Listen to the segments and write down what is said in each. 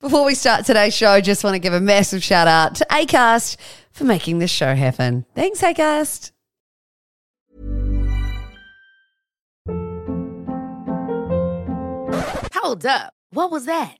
Before we start today's show, just want to give a massive shout out to ACAST for making this show happen. Thanks, ACAST. Hold up. What was that?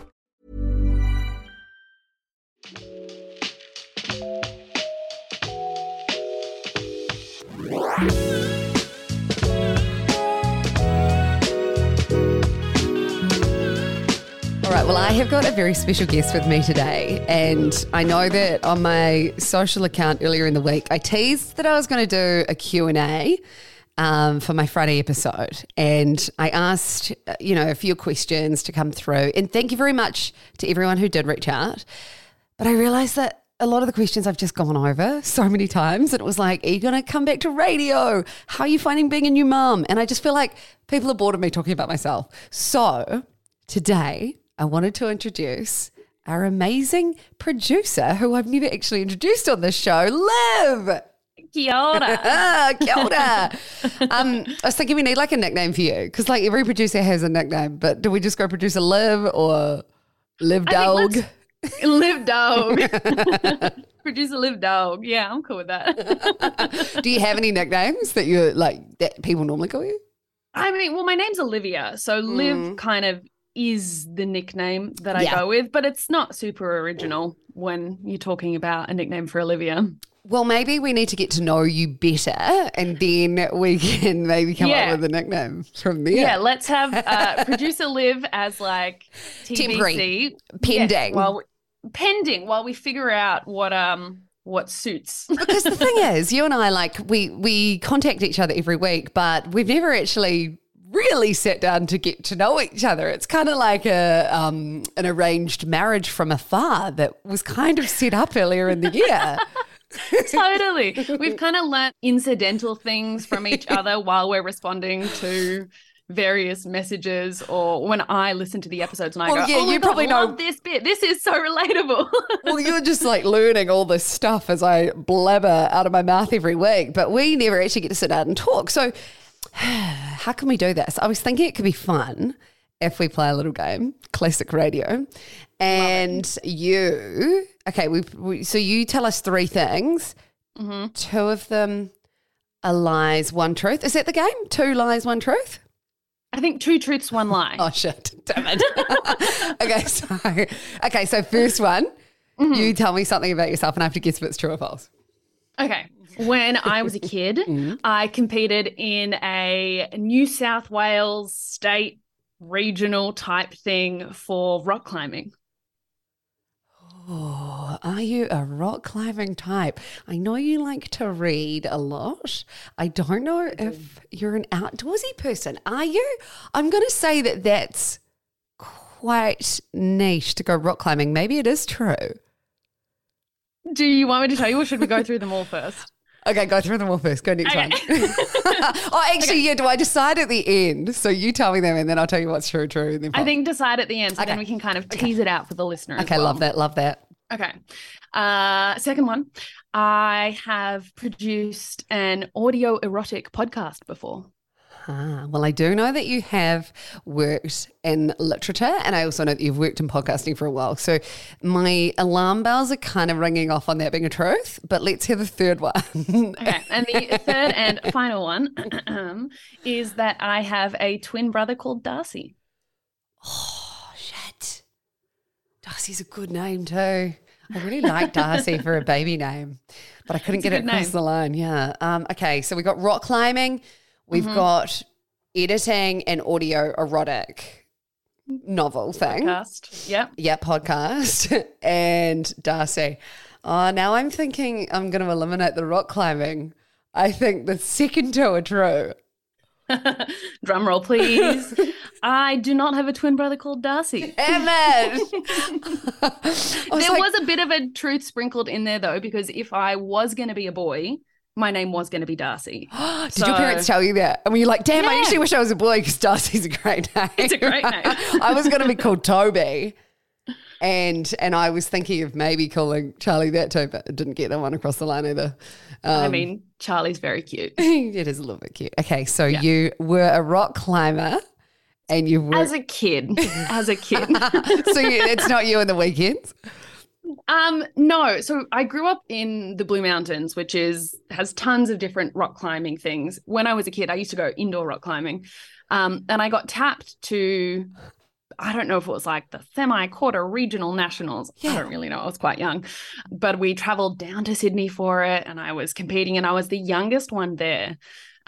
right, well, I have got a very special guest with me today. And I know that on my social account earlier in the week, I teased that I was going to do a Q&A um, for my Friday episode. And I asked, uh, you know, a few questions to come through. And thank you very much to everyone who did reach out. But I realized that a lot of the questions I've just gone over so many times. And it was like, are you going to come back to radio? How are you finding being a new mum? And I just feel like people are bored of me talking about myself. So today, I wanted to introduce our amazing producer, who I've never actually introduced on this show, Liv. Kia ora. Kia ora. um, I was thinking we need like a nickname for you because like every producer has a nickname, but do we just go producer Liv or Liv Dog? Liv dog. Producer Liv dog. Yeah, I'm cool with that. do you have any nicknames that you like that people normally call you? I mean, well, my name's Olivia, so Liv Mm. kind of is the nickname that I Yeah. go with, but it's not super original when you're talking about a nickname for Olivia. Well, maybe we need to get to know you better, and then we can maybe come Yeah. up with a nickname from there. Yeah, let's have uh, producer Liv as like TBC. Temporary. Yeah, Pending. while we, pending while we figure out what um what suits. because the thing is, you and I like we we contact each other every week, but we've never actually really sat down to get to know each other. It's kind of like a um, an arranged marriage from afar that was kind of set up earlier in the year. totally. We've kind of learnt incidental things from each other while we're responding to various messages or when I listen to the episodes and I Well, go, yeah, oh you God, probably know- love this bit. This is so relatable. well, you're just like learning all this stuff as I blabber out of my mouth every week, but we never actually get to sit down and talk. So, how can we do this? I was thinking it could be fun if we play a little game, classic radio, and you. Okay, we, we so you tell us three things. Mm-hmm. Two of them are lies, one truth. Is that the game? Two lies, one truth. I think two truths, one lie. Oh shit! Damn it. okay, so okay, so first one, mm-hmm. you tell me something about yourself, and I have to guess if it's true or false. Okay. When I was a kid, Mm-hmm. I competed in a New South Wales state regional type thing for rock climbing. Oh, are you a rock climbing type? I know you like to read a lot. I don't know if you're an outdoorsy person. Are you? I'm going to say that that's quite niche to go rock climbing. Maybe it is true. Do you want me to tell you or should we go through them all first? Okay, go through them all first. Go next Okay. one. oh, actually, yeah. Do I decide at the end? So you tell me them, and then I'll tell you what's true, true, and then I think decide at the end so Okay. then we can kind of tease it out for the listener. Okay, well. love that, love that. Okay. Uh, second one, I have produced an audio erotic podcast before. Ah, well, I do know that you have worked in literature, and I also know that you've worked in podcasting for a while. So my alarm bells are kind of ringing off on that being a truth. But let's hear the third one. Okay. And the third and final one is that I have a twin brother called Darcy. oh shit! Darcy's a good name too. I really like Darcy for a baby name, but I couldn't It's get it across name. the line. Yeah. Um, okay, so we got rock climbing, we've Mm-hmm. got editing and audio erotic novel thing. Podcast. Yep. Yeah, podcast and Darcy. Oh, now I'm thinking I'm going to eliminate the rock climbing. I think the second two are true. Drum roll, please. I do not have a twin brother called Darcy. Damn! Was there like, was a bit of a truth sprinkled in there though, because if I was going to be a boy, my name was going to be Darcy. Did your parents tell you that? And were you like, damn, I Yeah. actually wish I was a boy because Darcy's a great name. It's a great name. I was going to be called Toby. And and I was thinking of maybe calling Charlie that too, but I didn't get that one across the line either. I Um, mean, Charlie's very cute. it is a little bit cute. Okay, so you were a rock climber and you were As a kid, as a kid. so you, it's not you on the weekends. Um, no. So I grew up in the Blue Mountains, which is has tons of different rock climbing things. When I was a kid, I used to go indoor rock climbing. Um, and I got tapped to I don't know if it was like the semi quarter regional nationals. I don't really know. I was quite young. But we traveled down to Sydney for it and I was competing and I was the youngest one there.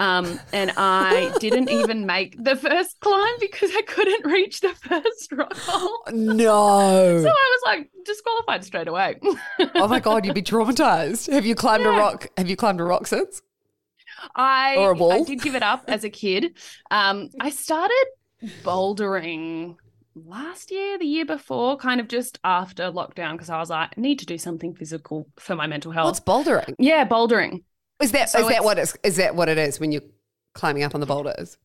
Um, and I didn't even make the first climb because I couldn't reach the first rock hole. No. So I was like disqualified straight away. oh my god, you'd be traumatized. Have you climbed a rock? Have you climbed a rock since? I Or a wall? I did give it up as a kid. Um, I started bouldering last year, the year before, kind of just after lockdown, because I was like, I need to do something physical for my mental health. What's bouldering? yeah, bouldering. Is that So is that what it's is that what it is when you're climbing up on the boulders?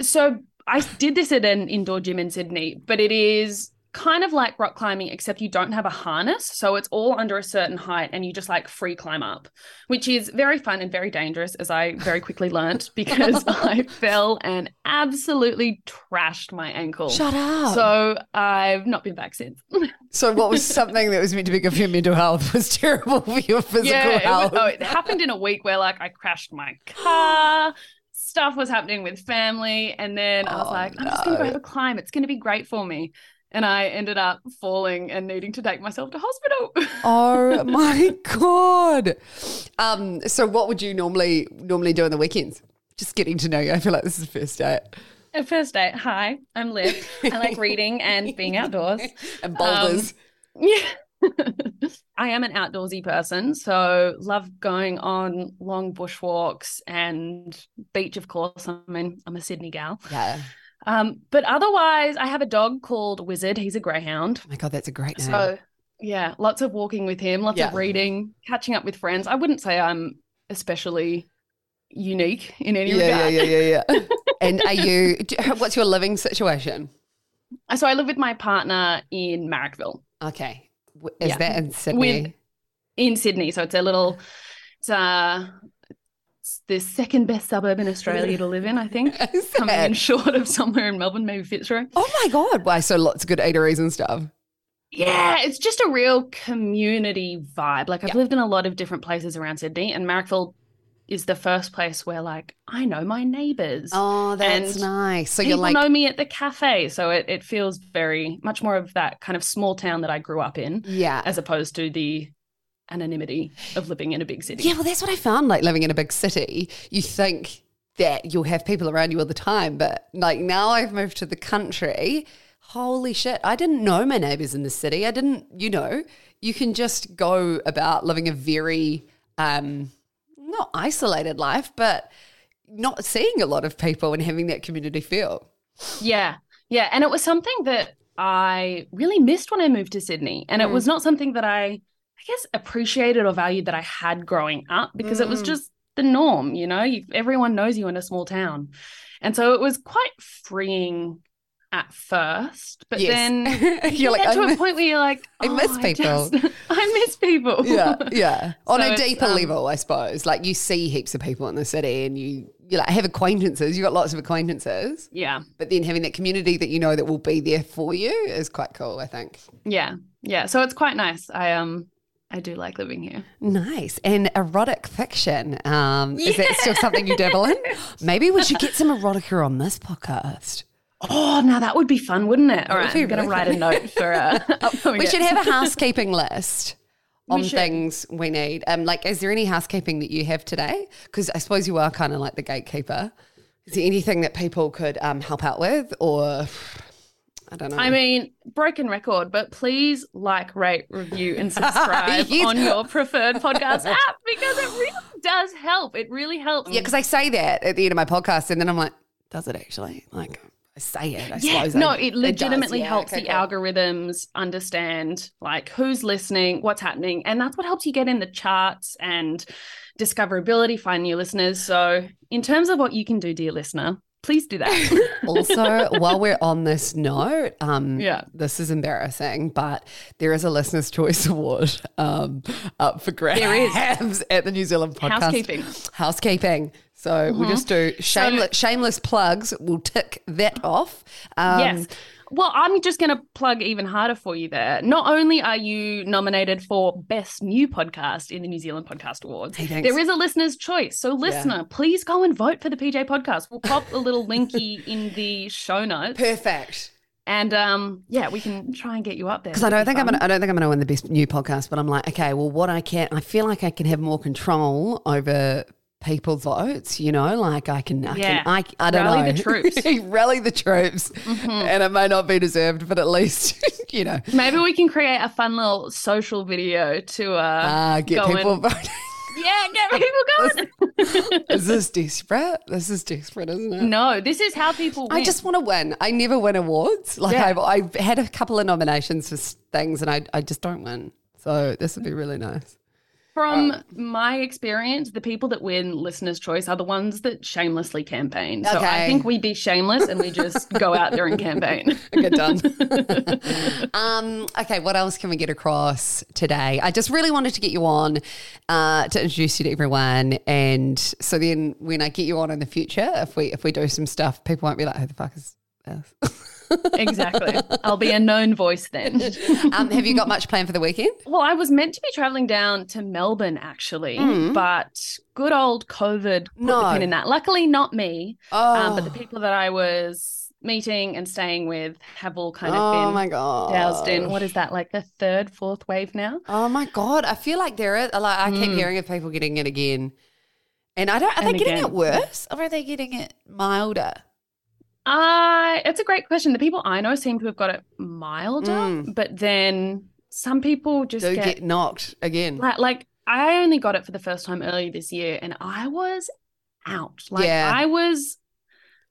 So I did this at an indoor gym in Sydney, but it is kind of like rock climbing, except you don't have a harness. So it's all under a certain height and you just like free climb up, which is very fun and very dangerous, as I very quickly learnt because I fell and absolutely trashed my ankle. Shut up. So, I've not been back since. so what was something that was meant to be good for your mental health was terrible for your physical yeah, it, health? was- oh, it happened in a week where like I crashed my car. Stuff was happening with family, and then I was Oh, like, I'm just gonna go no. have a climb. It's gonna be great for me. And I ended up falling and needing to take myself to hospital. Oh my god. Um, so what would you normally normally do on the weekends? Just getting to know you. I feel like this is the first date. At first date, hi, I'm Liv. I like reading and being outdoors. And boulders. Yeah. I am an outdoorsy person, so love going on long bushwalks and beach, of course. I mean, I'm a Sydney gal. yeah. Um, but otherwise, I have a dog called Wizard. He's a greyhound. Oh my god, that's a great name. So, yeah, lots of walking with him, lots Yeah. of reading, catching up with friends. I wouldn't say I'm especially unique in any way. yeah, yeah, regard. yeah, yeah, yeah. and are you? What's your living situation? So, I live with my partner in Marrickville. Okay, is Yeah. that in Sydney? With- in Sydney. So it's a little, it's uh, it's the second best suburb in Australia to live in, I think. Coming in short of somewhere in Melbourne, maybe Fitzroy. Oh my god! Why so lots of good eateries and stuff? Yeah, it's just a real community vibe. Like I've Yeah. lived in a lot of different places around Sydney, and Marrickville is the first place where like I know my neighbours. Oh, that's And nice. So you're like, know me at the cafe, so it, it feels very much more of that kind of small town that I grew up in, yeah, as opposed to the anonymity of living in a big city. yeah. Well, that's what I found. Like living in a big city, you think that you'll have people around you all the time, but like now I've moved to the country. Holy shit! I didn't know my neighbours in the city. I didn't. You know, you can just go about living a very um, not isolated life, but not seeing a lot of people and having that community feel. Yeah. Yeah. And it was something that I really missed when I moved to Sydney. And it was not something that I, I guess, appreciated or valued that I had growing up because it was Mm. just the norm, you know, you, everyone knows you in a small town. And so it was quite freeing at first. But Yes. then You're you like, get to I a point where you're like, I "Oh, miss people." just- I miss people. yeah, yeah. On a deeper um, level, I suppose. Like you see heaps of people in the city, and you you like have acquaintances. You have got lots of acquaintances, yeah. but then having that community that you know that will be there for you is quite cool. I think. Yeah. Yeah. So it's quite nice. I um I do like living here. Nice and erotic fiction. Um, Is that still something you dabble in? Maybe we should get some erotica on this podcast. Oh, now that would be fun, wouldn't it? All would I'm going to write a note for uh. We should have a housekeeping list on should. things we need. Um, like, is there any housekeeping that you have today? Because I suppose you are kind of like the gatekeeper. Is there anything that people could um, help out with, or I don't know? I mean, broken record, but please like, rate, review, and subscribe You on your preferred podcast app because it really does help. It really helps. yeah, because I say that at the end of my podcast, and then I'm like, does it actually? Like, I say it. I Yeah, suppose. no, it does. legitimately Yeah, helps okay, the cool. algorithms understand like who's listening, what's happening, and that's what helps you get in the charts and discoverability, find new listeners. So, in terms of what you can do, dear listener, please do that. also, while we're on this note, um, Yeah. this is embarrassing, but there is a Listener's Choice Award um, up for grabs There is. at the New Zealand podcast. Housekeeping. Housekeeping. So we'll just do shameless, shameless plugs. We'll tick that off. Um, yes. Well, I'm just going to plug even harder for you there. Not only are you nominated for Best New Podcast in the New Zealand Podcast Awards, Hey, there is a listener's choice. So, listener, please go and vote for the PJ Podcast. We'll pop a little linky in the show notes. Perfect. And um, yeah, we can try and get you up there. Because I don't think I'm gonna, I don't think I'm going to win the best new podcast, but I'm like, okay, well, what I can, I feel like I can have more control over people's votes. You know, like I can, I Yeah. can, I, I don't Rally know, the troops. Mm-hmm. rally the troops, and it may not be deserved, but at least you know, Maybe we can create a fun little social video to uh, uh, get people and- voting. yeah, get people going. is this desperate? This is desperate, isn't it? no, this is how people win. I just want to win. I never win awards. Like Yeah. I've, I've had a couple of nominations for things, and I, I just don't win. So this would be really nice. From my experience, the people that win listeners' choice are the ones that shamelessly campaign. So I think we be shameless and we just go out there and campaign. Okay, done. um, okay, what else can we get across today? I just really wanted to get you on uh, to introduce you to everyone, and so then when I get you on in the future, if we if we do some stuff, people won't be like, "Who the fuck is this?" exactly. I'll be a known voice then. um, have you got much planned for the weekend? Well, I was meant to be traveling down to Melbourne actually, but good old COVID put Mm. No. the pin in that. Luckily, not me, Oh, um, but the people that I was meeting and staying with have all kind of oh been my god, doused in. What is that, like the third, fourth wave now? Oh my god, I feel like there is like I keep hearing of people getting it again, and I don't. Are Mm. And they getting it worse or are they getting it milder? Uh, it's a great question. The people I know seem to have got it milder, Mm. but then some people just get, get knocked again? like, like I only got it for the first time earlier this year, and I was out. Like Yeah. I was,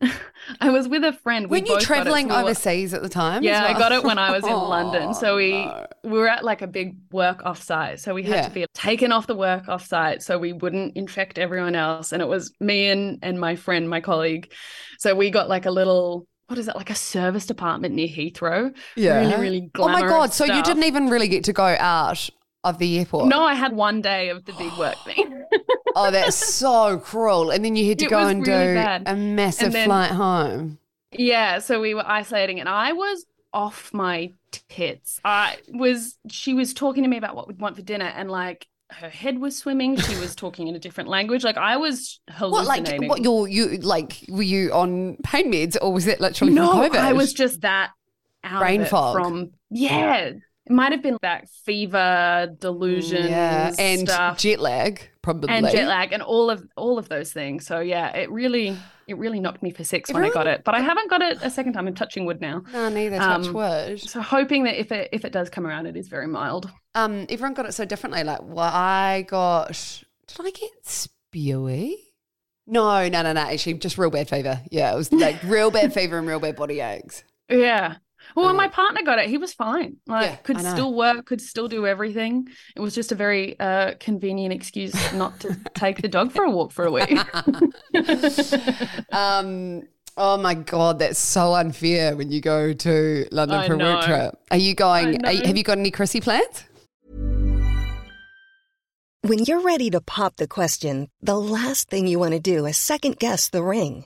I was with a friend. We When you both traveling were- overseas at the time? Yeah, as I got it when I was in London. So Oh, we no. We were at like a big work offsite. So we had Yeah. to be taken off the work offsite so we wouldn't infect everyone else. And it was me and and my friend, my colleague. So we got like a little what is it, like a service department near Heathrow. Yeah. Really, really Oh my god! So you didn't even really get to go out of the airport? No, I had one day of the big work thing. Oh, that's so cruel. And then you had to It go and really do bad. a massive then- flight home. Yeah, so we were isolating and I was off my tits. I was she was talking to me about what we'd want for dinner and like her head was swimming, she was talking in a different language. Like I was hallucinating. What like what you're you like were you on pain meds or was it literally no, from COVID? I was just that out Brain fog. from yeah. It might have been that fever, delusions, Mm, yeah, and stuff, jet lag probably and jet lag, and all of all of those things. So yeah, it really it really knocked me for six when I got it. But I haven't got it a second time. I'm touching wood now. No, neither. Touch Um, wood. So hoping that if it if it does come around, it is very mild. Um, everyone got it so differently. Like, well, I got. Did I get spewy? No, no, no, no. Actually, just real bad fever. Yeah, it was like real bad fever and real bad body aches. Yeah. Well, when Um, my partner got it, he was fine. Like, Yeah, could still work, could still do everything. It was just a very uh, convenient excuse not to take the dog for a walk for a week. Um. Oh my god, that's so unfair when you go to London I for a work trip. Are you going? Are you, have you got any Chrissy plans? When you're ready to pop the question, the last thing you want to do is second guess the ring.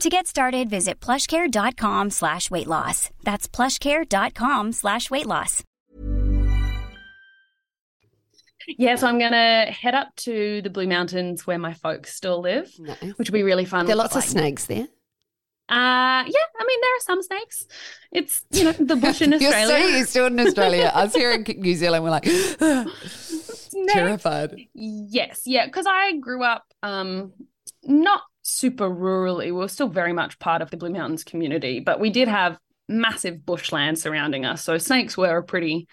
To get started, visit plushcare.com slash weight loss. That's plushcare.com slash weight loss. Yeah, so I'm gonna head up to the Blue Mountains where my folks still live, Nice. which will be really fun. There are lots got, of snakes there. Uh yeah, I mean there are some snakes. It's you know the bush in You're so Australia. used to it in Australia. Us here in New Zealand, we're like terrified. Yes, yeah, because I grew up um not super rurally. We were still very much part of the Blue Mountains community, but we did have massive bushland surrounding us. So snakes were a pretty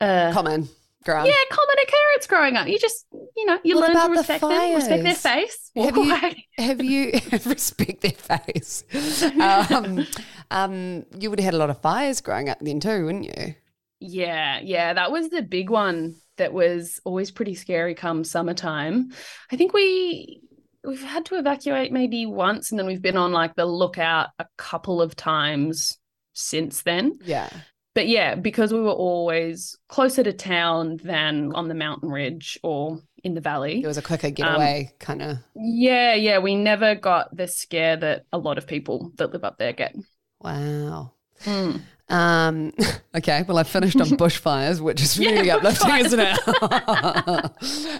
uh Common ground. yeah, common occurrence growing up. You just you know, you What learn to the respect them, respect their face, Have walk you, away. have you respect their face? Um, um, you would have had a lot of fires growing up then too, wouldn't you? Yeah, yeah, that was the big one that was always pretty scary come summertime. I think we we've had to evacuate maybe once and then we've been on like the lookout a couple of times since then. Yeah. But yeah, because we were always closer to town than on the mountain ridge or in the valley. It was a quicker Um, getaway kind of. Yeah, yeah, we never got the scare that a lot of people that live up there get. Wow. Mm. Um, okay, well, I finished on bushfires, which is really Yeah, uplifting, isn't it?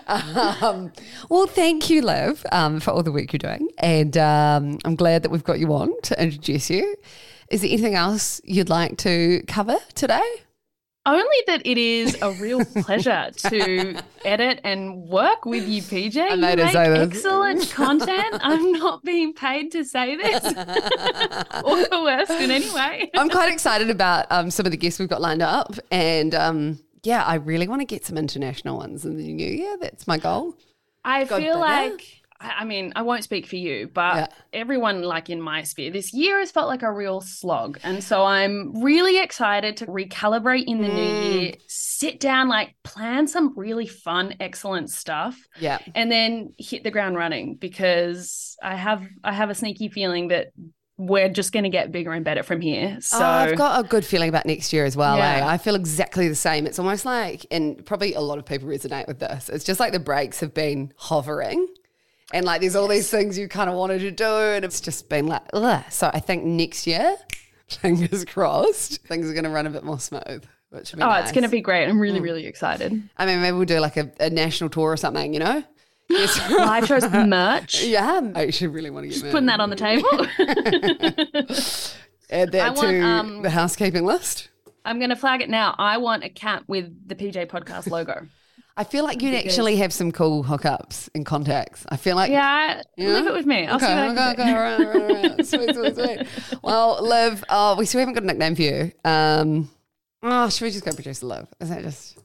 um, well, thank you, Liv, um, for all the work you're doing. And um, I'm glad that we've got you on to introduce you. Is there anything else you'd like to cover today? Only that it is a real pleasure to edit and work with you, PJ. I you made her make excellent content. I'm not being paid to say this or coerced in any way. I'm quite excited about um, some of the guests we've got lined up. And um, yeah, I really want to get some international ones in the new year. That's my goal. I God feel bigger. like, I mean, I won't speak for you, but Yeah. everyone like in my sphere, this year has felt like a real slog. And so I'm really excited to recalibrate in the new Mm. year, sit down, like plan some really fun, excellent stuff. Yeah. and then hit the ground running because I have I have a sneaky feeling that we're just going to get bigger and better from here. So Oh, I've got a good feeling about next year as well. Yeah. eh? I feel exactly the same. It's almost like, and probably a lot of people resonate with this. It's just like the brakes have been hovering. And like there's all these things you kind of wanted to do, and it's just been like, ugh. So I think next year, fingers crossed, things are going to run a bit more smooth, which be oh, nice. it's going to be great. I'm Mm. really really excited. I mean, maybe we'll do like a, a national tour or something, you know? Yes. Live shows merch. yeah, I actually really want to get Just putting that on the table. Add that want, to um, the housekeeping list. I'm going to flag it now. I want a cap with the PJ podcast logo. I feel like you'd actually have some cool hookups and contacts. I feel like Yeah, leave it with me. I'll okay, okay, okay, all right, all right, all right. Sweet, sweet, sweet. Well, Liv, oh, we still haven't got a nickname for you. Um, oh, should we just go producer Liv? Is that just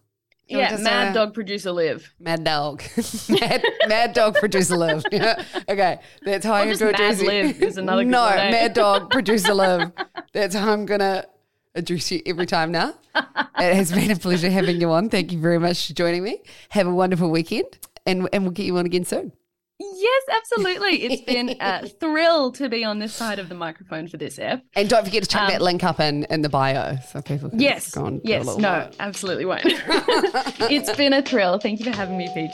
Yeah, just, Mad Dog producer Liv. Mad Dog? mad, mad Dog producer Liv. Yeah. Okay, that's how Or I'm to Mad address you. Liv is another good No, eh? Mad Dog producer Liv. That's how I'm going to address you every time now. it has been a pleasure having you on. Thank you very much for joining me. Have a wonderful weekend, and and we'll get you on again soon. Yes, absolutely. It's been a thrill to be on this side of the microphone for this ep. And don't forget to check Um, that link up in, in the bio so people can Yes, go a yes, no, look. absolutely won't. it's been a thrill. Thank you for having me, Peach.